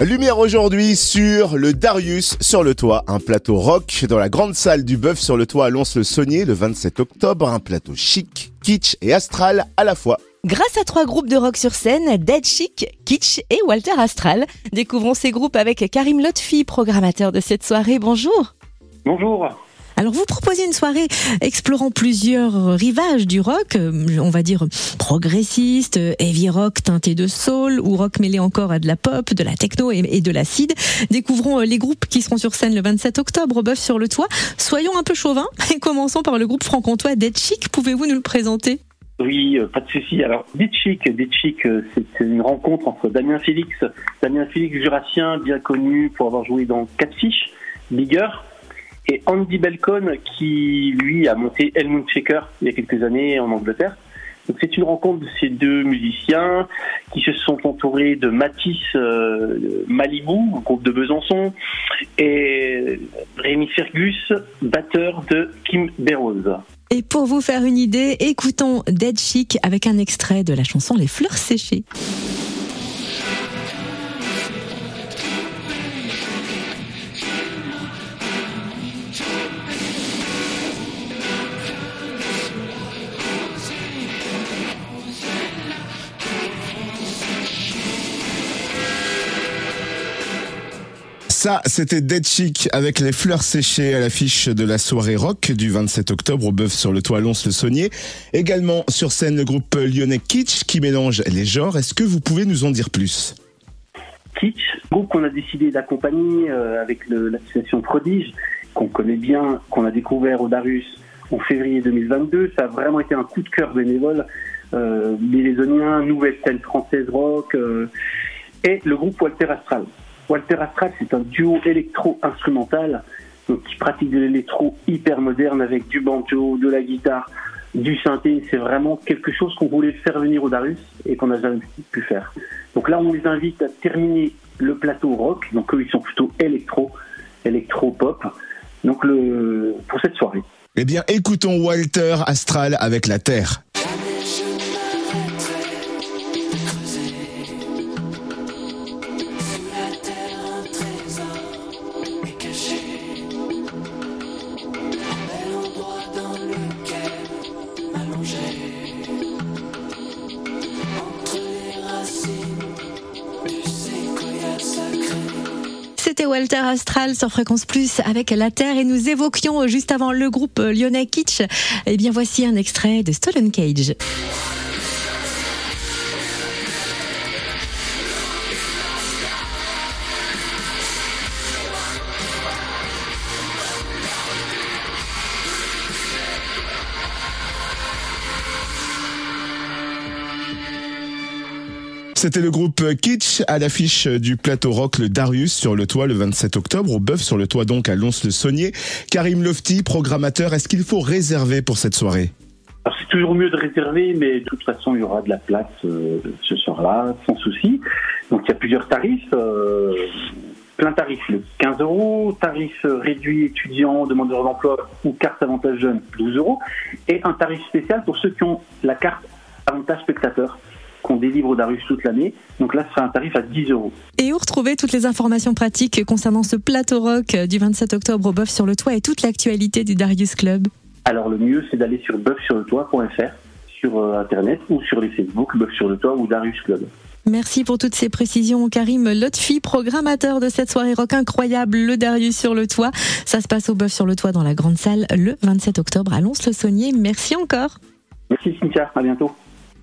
Lumière aujourd'hui sur le Darius sur le toit, un plateau rock dans la grande salle du Bœuf sur le toit à Lons-le-Saunier le 27 octobre, un plateau chic, kitsch et astral à la fois. Grâce à trois groupes de rock sur scène, Dead Chic, Kitsch et Walter Astral, découvrons ces groupes avec Karim Lotfi, programmateur de cette soirée. Bonjour. Bonjour. Alors vous proposez une soirée explorant plusieurs rivages du rock, euh, on va dire progressiste, heavy rock teinté de soul ou rock mêlé encore à de la pop, de la techno et de l'acide. Découvrons euh, les groupes qui seront sur scène le 27 octobre au Bœuf sur le toit. Soyons un peu chauvins et commençons par le groupe franc-comtois Dead Chic. Pouvez-vous nous le présenter? Oui, euh, pas de souci. Alors, Dead Chic, Chic, c'est une rencontre entre Damien Félix, Damien Félix jurassien, bien connu pour avoir joué dans Catfish, Bigger, Andy Belcon qui lui a monté Helmut Shaker il y a quelques années en Angleterre. Donc c'est une rencontre de ces deux musiciens qui se sont entourés de Matisse euh, Malibu, groupe de Besançon, et Rémi Fergus, batteur de Kim Berrose. Et pour vous faire une idée, écoutons Dead Chic avec un extrait de la chanson Les fleurs séchées. Ça, c'était Dead Chic avec les fleurs séchées à l'affiche de la soirée rock du 27 octobre au Bœuf sur le toit Lons le Saunier. Également sur scène le groupe lyonnais Kitsch qui mélange les genres. Est-ce que vous pouvez nous en dire plus? Kitsch, groupe qu'on a décidé d'accompagner euh, avec l'association Prodige, qu'on connaît bien, qu'on a découvert au Darus en février 2022. Ça a vraiment été un coup de cœur bénévole. Euh, nouvelle scène française rock euh, et le groupe Walter Astral. Walter Astral, c'est un duo électro-instrumental qui pratique de l'électro hyper moderne avec du banjo, de la guitare, du synthé. C'est vraiment quelque chose qu'on voulait faire venir au Darus et qu'on n'a jamais pu faire. Donc là, on les invite à terminer le plateau rock. Donc eux, ils sont plutôt électro, électro-pop. Donc pour cette soirée. Eh bien, écoutons Walter Astral avec la Terre. C'était Walter Astral sur Fréquence Plus avec La Terre et nous évoquions juste avant le groupe lyonnais Kitsch. Eh bien voici un extrait de Stolen Cage. C'était le groupe Kitsch à l'affiche du plateau rock le Darius sur le toit le 27 octobre, au Bœuf sur le toit donc à Lons-le-Saunier. Karim Lofty, programmateur, est-ce qu'il faut réserver pour cette soirée? C'est toujours mieux de réserver, mais de toute façon, il y aura de la place euh, ce soir-là, sans souci. Donc, il y a plusieurs tarifs. Euh, plein tarif, le 15 euros, tarif réduit étudiant, demandeur d'emploi ou carte avantage jeune, 12 euros, et un tarif spécial pour ceux qui ont la carte avantage spectateur, qu'on délivre au Darius toute l'année. Donc là, ce sera un tarif à 10 euros. Et où retrouver toutes les informations pratiques concernant ce plateau rock du 27 octobre au Bœuf sur le Toit et toute l'actualité du Darius Club Alors le mieux, c'est d'aller sur bœufsurletoit.fr sur euh, Internet ou sur les Facebook Bœuf sur le Toit ou Darius Club. Merci pour toutes ces précisions, Karim Lotfi, programmateur de cette soirée rock incroyable, le Darius sur le toit. Ça se passe au Bœuf sur le toit dans la grande salle le 27 octobre à Lons-le-Saunier. Merci encore. Merci Cynthia, à bientôt.